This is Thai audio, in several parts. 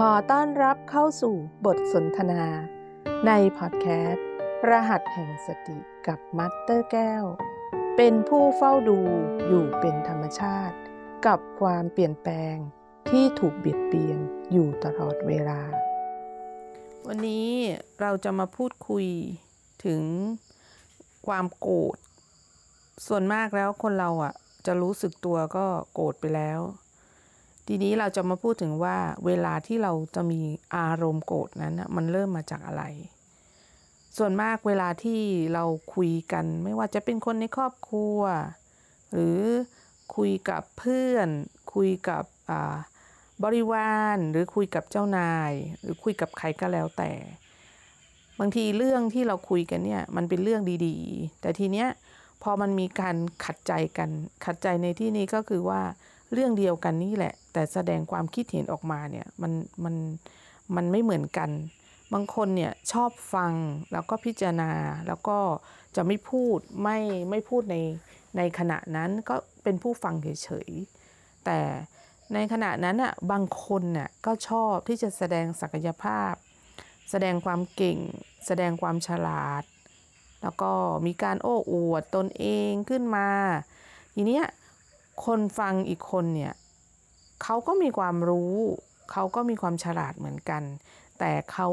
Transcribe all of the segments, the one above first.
ขอต้อนรับเข้าสู่บทสนทนา ในพอดแคสต์ รหัสแห่งสติกับมัตเตอร์แก้ว เป็นผู้เฝ้าดูอยู่เป็นธรรมชาติ กับความเปลี่ยนแปลงที่ถูกเบียดเบียนอยู่ตลอดเวลา วันนี้เราจะมาพูดคุยถึงความโกรธส่วนมากแล้วคนเราอะจะรู้สึกตัวก็โกรธไปแล้ว ทีนี้เราจะมาพูดถึงว่าเวลาที่เราจะมีอารมณ์โกรธนั้นมันเริ่มมาจากอะไร ส่วนมากเวลาที่เราคุยกัน ไม่ว่าจะเป็นคนในครอบครัว หรือคุยกับเพื่อน คุยกับบริวารหรือคุยกับเจ้านาย หรือคุยกับใครก็แล้วแต่ บางทีเรื่องที่เราคุยกันเนี่ยมันเป็นเรื่องดีๆ แต่ทีเนี้ยพอมันมีการขัดใจกัน ขัดใจในที่นี้ก็คือว่า เรื่องเดียวกันนี่แหละ แต่แสดงความคิดเห็นออกมาเนี่ยมันมันมันไม่เหมือนกัน บางคนเนี่ยชอบฟังแล้วก็พิจารณาแล้วก็จะไม่พูดไม่ไม่พูดในในขณะนั้นก็เป็นผู้ฟังเฉยๆแต่ในขณะนั้นอะบางคนน่ะก็ชอบที่จะแสดงศักยภาพ แสดงความเก่ง แสดงความฉลาด แล้วก็มีการโอ้อวดตนเองขึ้นมา ทีเนี้ย คนฟังอีกคนเนี่ยเขาก็มีความรู้ เขาก็มีความฉลาดเหมือนกัน แต่เขา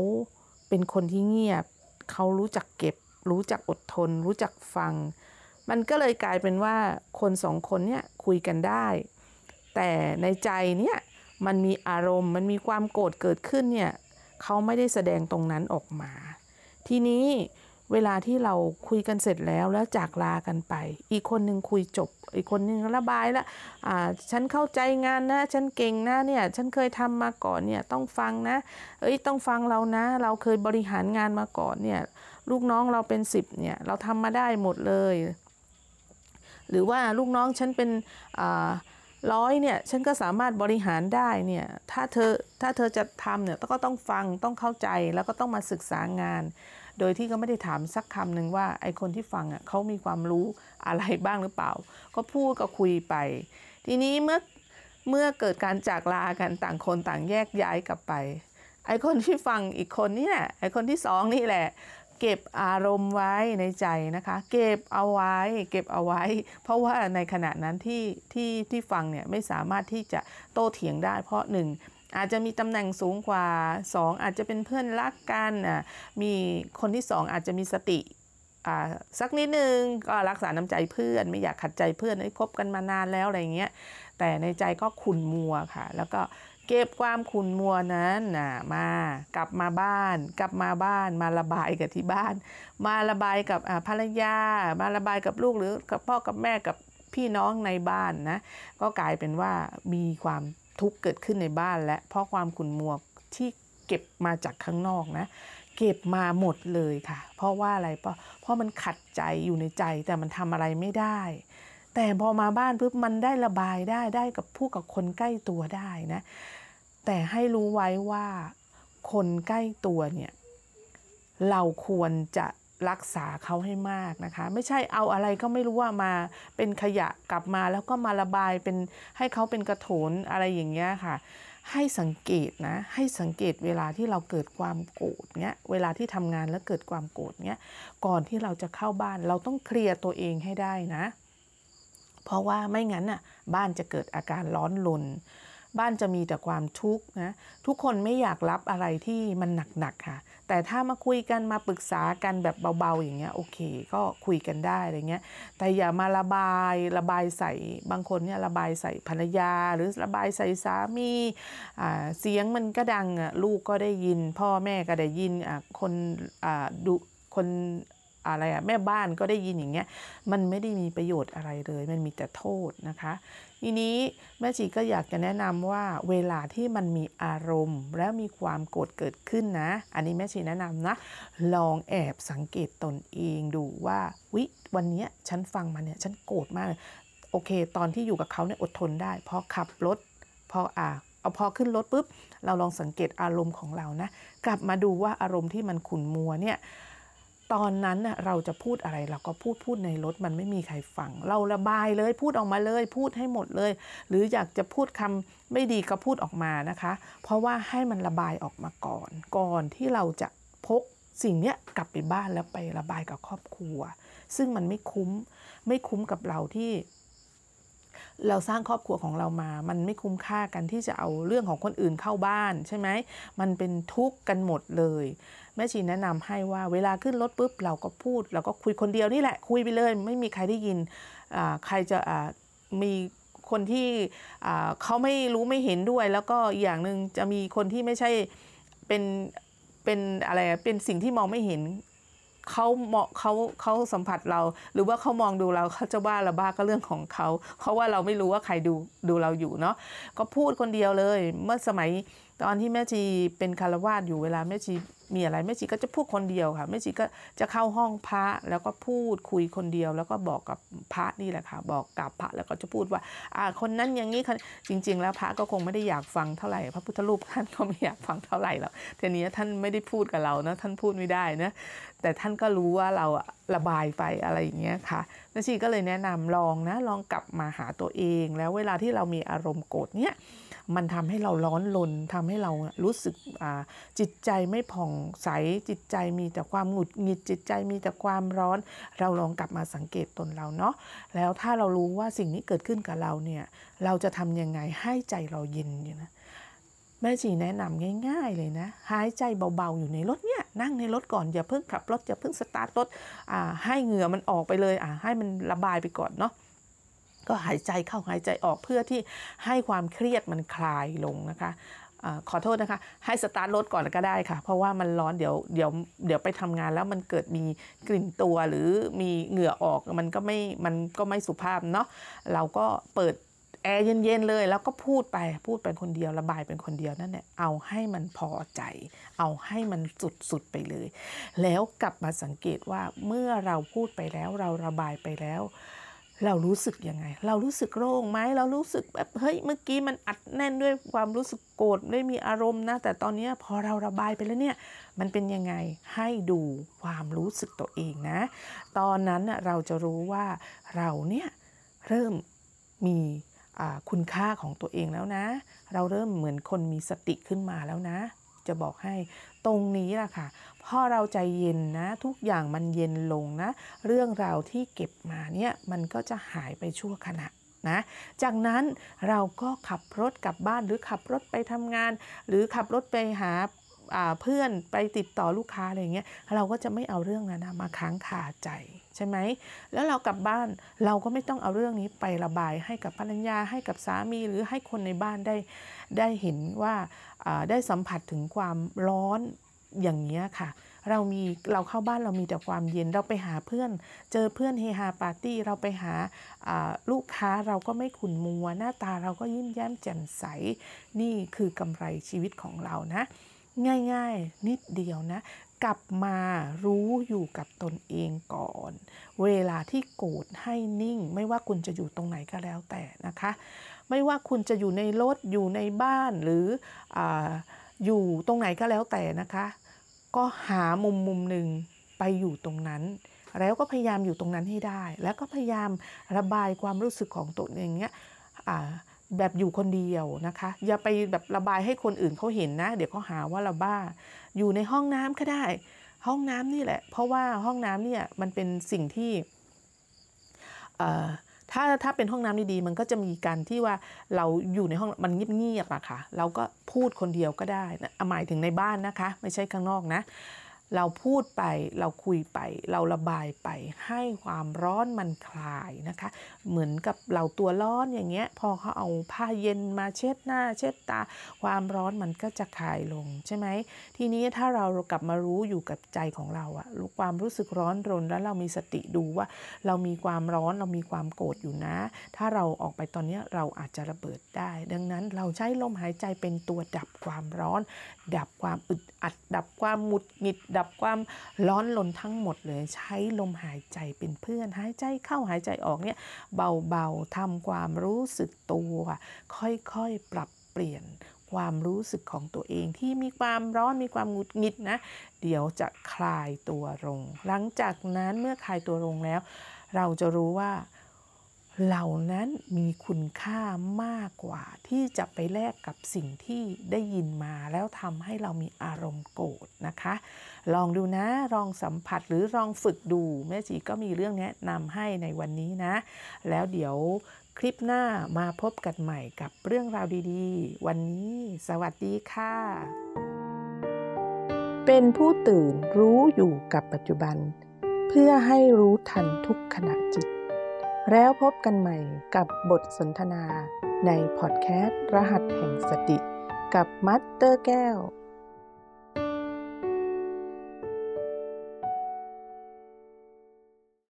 เป็นคนที่เงียบ เขารู้จักเก็บ รู้จักอดทน รู้จักฟัง มันก็เลยกลายเป็นว่าคนสองคนเนี่ยคุยกันได้ แต่ในใจเนี่ยมันมีอารมณ์ มันมีความโกรธเกิดขึ้นเนี่ยเขาไม่ได้แสดงตรงนั้นออกมา ทีนี้ เวลาที่เราคุยกันเสร็จแล้วแล้วจากลากันไป อีกคนหนึ่งคุยจบ อีกคนหนึ่งระบายแล้วอ่าฉันเข้าใจงานนะ ฉันเก่งนะเนี่ย ฉันเคยทำมาก่อนเนี่ยต้องฟังนะ เอ้ยต้องฟังเรานะ เราเคยบริหารงานมาก่อนเนี่ย ลูกน้องเราเป็นสิบเนี่ย เราทำมาได้หมดเลย หรือว่าลูกน้องฉันเป็นอ่า ร้อยเนี่ยฉันก็สามารถบริหารได้เนี่ยถ้าเธอถ้าเธอจะทำเนี่ยก็ต้องฟังต้องเข้าใจแล้วก็ต้องมาศึกษางาน โดยที่ก็ไม่ได้ถามสักคำหนึ่งว่าไอคนที่ฟังอะเขามีความรู้อะไรบ้างหรือเปล่า ก็พูดก็คุยไป ทีนี้เมื่อเมื่อเกิดการจากลากันต่างคนต่างแยกย้ายกลับไป ไอคนที่ฟังอีกคนนี่แหละไอคนที่สองนี่แหละ เก็บอารมณ์ไว้ในใจนะคะ เก็บเอาไว้ เก็บเอาไว้ เพราะว่าในขณะนั้นที่ที่ที่ฟังเนี่ยไม่สามารถที่จะโต้เถียงได้ เพราะหนึ่งอาจจะมีตำแหน่งสูงกว่า 2 อาจจะเป็นเพื่อนรักกันอะมีคนที่ 2 อาจจะมีสติอ่าสักนิดนึงก็รักษาน้ำใจเพื่อนไม่อยากขัดใจเพื่อนให้คบกันมานานแล้วอะไรเงี้ยแต่ในใจก็ขุนมัวค่ะ แล้วก็ เก็บความขุนมัวนั้นนะมากลับมาบ้าน กลับมาบ้านมาระบายกับที่บ้าน มาระบายกับภรรยา มาระบายกับลูกหรือกับพ่อกับแม่กับพี่น้องในบ้านนะ ก็กลายเป็นว่ามีความทุกข์เกิดขึ้นในบ้านและเพราะความขุ่นมัวที่เก็บมาจากข้างนอกนะเก็บมาหมดเลยค่ะ เพราะว่าอะไรเพราะเพราะมันขัดใจอยู่ในใจแต่มันทำอะไรไม่ได้ แต่พอมาบ้านปุ๊บมันได้ระบายได้ได้กับผู้กับคนใกล้ตัวได้นะ แต่ให้รู้ไว้ว่าคนใกล้ตัวเนี่ยเราควรจะรักษาเขาให้มากนะคะ ไม่ใช่เอาอะไรก็ไม่รู้ว่ามาเป็นขยะกลับมาแล้วก็มาระบายเป็นให้เขาเป็นกระโถนอะไรอย่างเงี้ยค่ะ ให้สังเกตนะให้สังเกตเวลาที่เราเกิดความโกรธเนี้ยเวลาที่ทำงานแล้วเกิดความโกรธเนี้ยก่อนที่เราจะเข้าบ้านเราต้องเคลียร์ตัวเองให้ได้นะ เพราะว่าไม่งั้นน่ะบ้านจะเกิดอาการร้อนลน บ้านจะมีแต่ความทุกข์นะทุกคนไม่อยากรับอะไรที่มันหนักๆค่ะ แต่ถ้ามาคุยกันมาปรึกษากันแบบเบาๆอย่างเงี้ยโอเค ก็คุยกันได้อะไรเงี้ย แต่อย่ามาระบายระบายใส่บางคนเนี่ยระบายใส่ภรรยา หรือระบายใส่สามีเสียงมันก็ดังอะลูกก็ได้ยิน พ่อแม่ก็ได้ยินคนดูคน อะไรอะแม่บ้านก็ได้ยินอย่างเงี้ยมันไม่ได้มีประโยชน์อะไรเลย มันมีแต่โทษนะคะ ทีนี้แม่ชีก็อยากจะแนะนำว่าเวลาที่มันมีอารมณ์ แล้วมีความโกรธเกิดขึ้นนะ อันนี้แม่ชีแนะนำนะ ลองแอบสังเกตตนเองดูว่าวิวันนี้ฉันฟังมาเนี่ยฉันโกรธมากโอเค ตอนที่อยู่กับเขาเนี่ยอดทนได้พอขับรถพออ่าเอาพอขึ้นรถปุ๊บ เราลองสังเกตอารมณ์ของเรานะ กลับมาดูว่าอารมณ์ที่มันขุ่นมัวเนี่ย ตอนนั้นน่ะเราจะพูดอะไรเราก็พูดพูดในรถมันไม่มีใครฟัง เราระบายเลยพูดออกมาเลย พูดให้หมดเลย หรืออยากจะพูดคำไม่ดีก็พูดออกมานะคะ เพราะว่าให้มันระบายออกมาก่อน ก่อนที่เราจะพกสิ่งเนี้ยกลับไปบ้านแล้วไประบายกับครอบครัว ซึ่งมันไม่คุ้มไม่คุ้มกับเราที่ เราสร้างครอบครัวของเรามา มันไม่คุ้มค่ากันที่จะเอาเรื่องของคนอื่นเข้าบ้านใช่ไหม มันเป็นทุกข์กันหมดเลย แม่ชีแนะนำให้ว่าเวลาขึ้นรถปุ๊บเราก็พูด เราก็คุยคนเดียวนี่แหละ คุยไปเลย ไม่มีใครได้ยิน ใครจะมีคนที่เขาไม่รู้ไม่เห็นด้วย แล้วก็อย่างหนึ่งจะมีคนที่ไม่ใช่เป็นเป็นอะไรเป็นสิ่งที่มองไม่เห็น เขาเหมาะเขาเขาสัมผัสเรา หรือว่าเขามองดูเราเขาจะบ้าเราบ้าก็เรื่องของเขาเพราะว่าเราไม่รู้ว่าใครดูดูเราอยู่เนาะก็พูดคนเดียวเลย เมื่อสมัยตอนที่แม่ชีเป็นคารวาสอยู่เวลาแม่ชี มีอะไรแม่ชีก็จะพูดคนเดียวค่ะแม่ชีก็จะเข้าห้องพระแล้วก็พูดคุยคนเดียว แล้วก็บอกกับพระนี่แหละค่ะ บอกกับพระแล้วก็จะพูดว่า อ่า คนนั้นอย่างนี้จริง ๆ แล้วพระก็คงไม่ได้อยากฟังเท่าไหร่ พระพุทธรูปท่านก็ไม่อยากฟังเท่าไหร่หรอกทีนี้ท่านไม่ได้พูดกับเรานะท่านพูดไม่ได้นะแต่ท่านก็รู้ว่าเราระบายไปอะไรอย่างเงี้ยค่ะแม่ชีก็เลยแนะนำลองนะลองกลับมาหาตัวเอง แล้วเวลาที่เรามีอารมณ์โกรธเนี่ยมันทำให้เราร้อนลนทำให้เรารู้สึกจิตใจไม่ผ่องใสจิตใจมีแต่ความหงุดหงิดจิตใจมีแต่ความร้อน เราลองกลับมาสังเกตตนเราเนาะแล้วถ้าเรารู้ว่าสิ่งนี้เกิดขึ้นกับเราเนี่ยเราจะทำยังไงให้ใจเราเย็นอยู่นะแม่จีแนะนำง่าย ๆเลยนะหายใจเบาๆอยู่ในรถเนี่ยนั่งในรถก่อนอย่าเพิ่งขับรถอย่าเพิ่งสตาร์ทรถให้เหงื่อมันออกไปเลยให้มันระบายไปก่อนเนาะก็หายใจเข้าหายใจออกเพื่อที่ให้ความเครียดมันคลายลงนะคะ ขอโทษนะคะ ให้สตาร์ทรถก่อนก็ได้ค่ะ เพราะว่ามันร้อนเดี๋ยวเดี๋ยวเดี๋ยวไปทำงานแล้วมันเกิดมีกลิ่นตัวหรือมีเหงื่อออกมันก็ไม่มันก็ไม่สุภาพเนาะเราก็เปิดแอร์เย็นๆเลย แล้วก็พูดไปพูดเป็นคนเดียวระบายเป็นคนเดียวนั่นแหละเอาให้มันพอใจ เอาให้มันสุดๆไปเลย แล้วกลับมาสังเกตว่าเมื่อเราพูดไปแล้วเราระบายไปแล้ว เรารู้สึกยังไง เรารู้สึกโล่งไหมเรารู้สึกแบบเฮ้ยเมื่อกี้มันอัดแน่นด้วยความรู้สึกโกรธได้มีอารมณ์นะ แต่ตอนนี้พอเราระบายไปแล้วเนี่ยมันเป็นยังไงให้ดูความรู้สึกตัวเองนะ ตอนนั้นเราจะรู้ว่าเราเนี่ยเริ่มมีคุณค่าของตัวเองแล้วนะ เราเริ่มเหมือนคนมีสติขึ้นมาแล้วนะ จะบอกให้ตรงนี้แหละค่ะพอเราใจเย็นนะ ทุกอย่างมันเย็นลงนะ เรื่องราวที่เก็บมาเนี่ยมันก็จะหายไปชั่วขณะนะจากนั้นเราก็ขับรถกลับบ้านหรือขับรถไปทำงาน หรือขับรถไปหา เพื่อนไปติดต่อลูกค้าอะไรเงี้ยเราก็จะไม่เอาเรื่องนั้นมาค้างคาใจใช่ไหมแล้วเรากลับบ้านเราก็ไม่ต้องเอาเรื่องนี้ไประบายให้กับภรรยาให้กับสามีหรือให้คนในบ้านได้ได้เห็นว่าได้สัมผัสถึงความร้อนอย่างเงี้ยค่ะ เรามีเราเข้าบ้านเรามีแต่ความเย็นเราไปหาเพื่อน เจอเพื่อนเฮฮาปาร์ตี้เราไปหาอ่าลูกค้าเราก็ไม่ขุ่นมัว หน้าตาเราก็ยิ้มแย้มแจ่มใสนี่คือกำไรชีวิตของเรานะ ง่ายๆ นิดเดียวนะ กลับมารู้อยู่กับตนเองก่อน เวลาที่โกรธให้นิ่ง ไม่ว่าคุณจะอยู่ตรงไหนก็แล้วแต่นะคะ ไม่ว่าคุณจะอยู่ในรถอยู่ในบ้านหรือออยู่ตรงไหนก็แล้วแต่นะคะ ก็หามุมมุมหนึ่งไปอยู่ตรงนั้นแล้วก็พยายามอยู่ตรงนั้นให้ได้ แล้วก็พยายามระบายความรู้สึกของตัวเองเนี้ยอ่า แบบอยู่คนเดียวนะคะ อย่าไปแบบระบายให้คนอื่นเขาเห็นนะ เดี๋ยวเขาหาว่าเราบ้า อยู่ในห้องน้ำก็ได้ ห้องน้ำนี่แหละ เพราะว่าห้องน้ำเนี่ยมันเป็นสิ่งที่เอ่อถ้าถ้าเป็นห้องน้ำดีๆมันก็จะมีการที่ว่าเราอยู่ในห้องมันเงียบๆอะค่ะ เราก็พูดคนเดียวก็ได้นะหมายถึงในบ้านนะคะ ไม่ใช่ข้างนอกนะ เราพูดไปเราคุยไป เราระบายไป ให้ความร้อนมันคลายนะคะ เหมือนกับเราตัวร้อนอย่างเงี้ย พอเขาเอาผ้าเย็นมาเช็ดหน้า เช็ดตา ความร้อนมันก็จะคลายลงใช่ไหมทีนี้ถ้าเรากลับมารู้อยู่กับใจของเราอะรู้ความรู้สึกร้อนรนแล้วเรามีสติดูว่า เรามีความร้อนเรามีความโกรธอยู่นะ ถ้าเราออกไปตอนนี้เราอาจจะระเบิดได้ ดังนั้นเราใช้ลมหายใจเป็นตัวดับความร้อน ดับความอึดอัด ดับความหมุดหงิดดับความร้อนลนทั้งหมดเลย ใช้ลมหายใจเป็นเพื่อน หายใจเข้าหายใจออกเนี่ยเบาๆทำความรู้สึกตัว ค่อยๆปรับเปลี่ยนคความรู้สึกของตัวเองที่มีความร้อนมีความหงุดหงิดนะ เดี๋ยวจะคลายตัวลง หลังจากนั้นเมื่อคลายตัวลงแล้ว เราจะรู้ว่า เหล่านั้นมีคุณค่ามากกว่าที่จะไปแลกกับสิ่งที่ได้ยินมาแล้วทำให้เรามีอารมณ์โกรธนะคะ ลองดูนะลองสัมผัสหรือลองฝึกดู แม่จีก็มีเรื่องแนะนำให้ในวันนี้นะ แล้วเดี๋ยวคลิปหน้ามาพบกันใหม่กับเรื่องราวดีๆ วันนี้สวัสดีค่ะ เป็นผู้ตื่นรู้อยู่กับปัจจุบัน เพื่อให้รู้ทันทุกขณะจิต แล้วพบกันใหม่กับบทสนทนาในพอดแคสต์รหัสแห่งสติ กับมัตเตอร์แก้ว